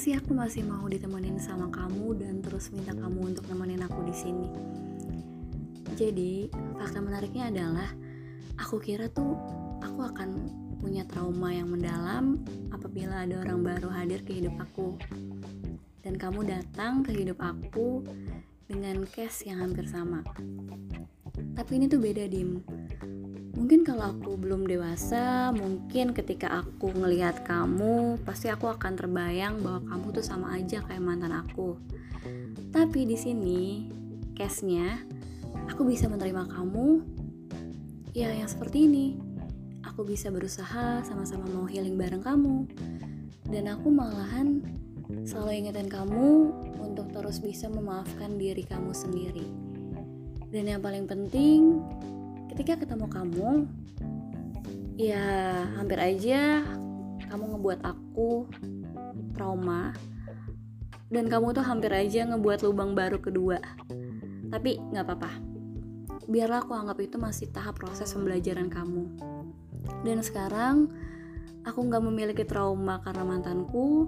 sih aku masih mau ditemenin sama kamu dan terus minta kamu untuk nemenin aku di sini? Jadi fakta menariknya adalah aku kira tuh aku akan punya trauma yang mendalam apabila ada orang baru hadir ke hidup aku. Dan kamu datang ke hidup aku dengan case yang hampir sama. Tapi ini tuh beda dim mungkin kalau aku belum dewasa mungkin ketika aku ngelihat kamu pasti aku akan terbayang bahwa kamu tuh sama aja kayak mantan aku. Tapi di sini case-nya aku bisa menerima kamu ya yang seperti ini. Aku bisa berusaha sama-sama mau healing bareng kamu. Dan aku malahan selalu ingetin kamu untuk terus bisa memaafkan diri kamu sendiri. Dan yang paling penting ketika ketemu kamu ya hampir aja kamu ngebuat aku trauma dan kamu tuh hampir aja ngebuat lubang baru kedua. Tapi nggak apa-apa. Biarlah aku anggap itu masih tahap proses pembelajaran kamu. Dan sekarang aku nggak memiliki trauma karena mantanku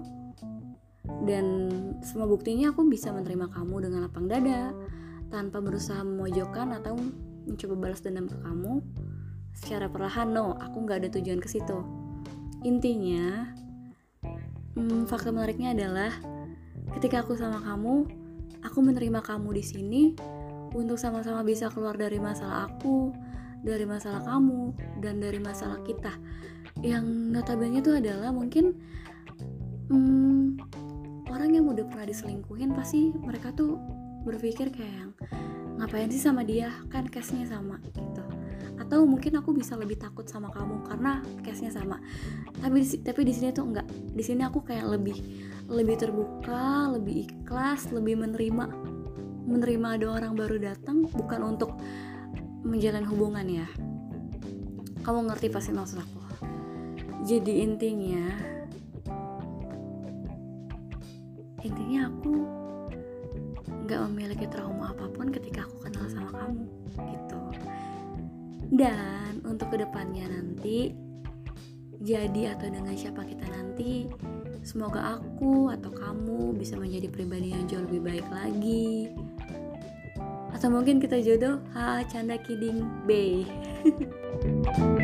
dan semua buktinya aku bisa menerima kamu dengan lapang dada tanpa berusaha memojokkan atau mencoba balas dendam ke kamu secara perlahan. No aku nggak ada tujuan ke situ. Intinya hmm, fakta menariknya adalah ketika aku sama kamu aku menerima kamu di sini untuk sama-sama bisa keluar dari masalah aku dari masalah kamu dan dari masalah kita. Yang notabene itu adalah mungkin hmm, orang yang udah pernah diselingkuhin pasti mereka tuh berpikir kayak yang ngapain sih sama dia? Kan case-nya sama gitu. Atau mungkin aku bisa lebih takut sama kamu karena case-nya sama. Tapi tapi di sini tuh enggak. Di sini aku kayak lebih lebih terbuka lebih ikhlas lebih menerima menerima ada orang baru datang bukan untuk menjalin hubungan ya. Kamu ngerti pasti maksud aku. Jadi intinya intinya aku nggak memiliki trauma apa pun ketika aku kenal sama kamu gitu. Dan untuk ke depannya nanti jadi atau dengan siapa kita nanti semoga aku atau kamu bisa menjadi pribadi yang jauh lebih baik lagi. Atau mungkin kita jodoh ha canda kidding bay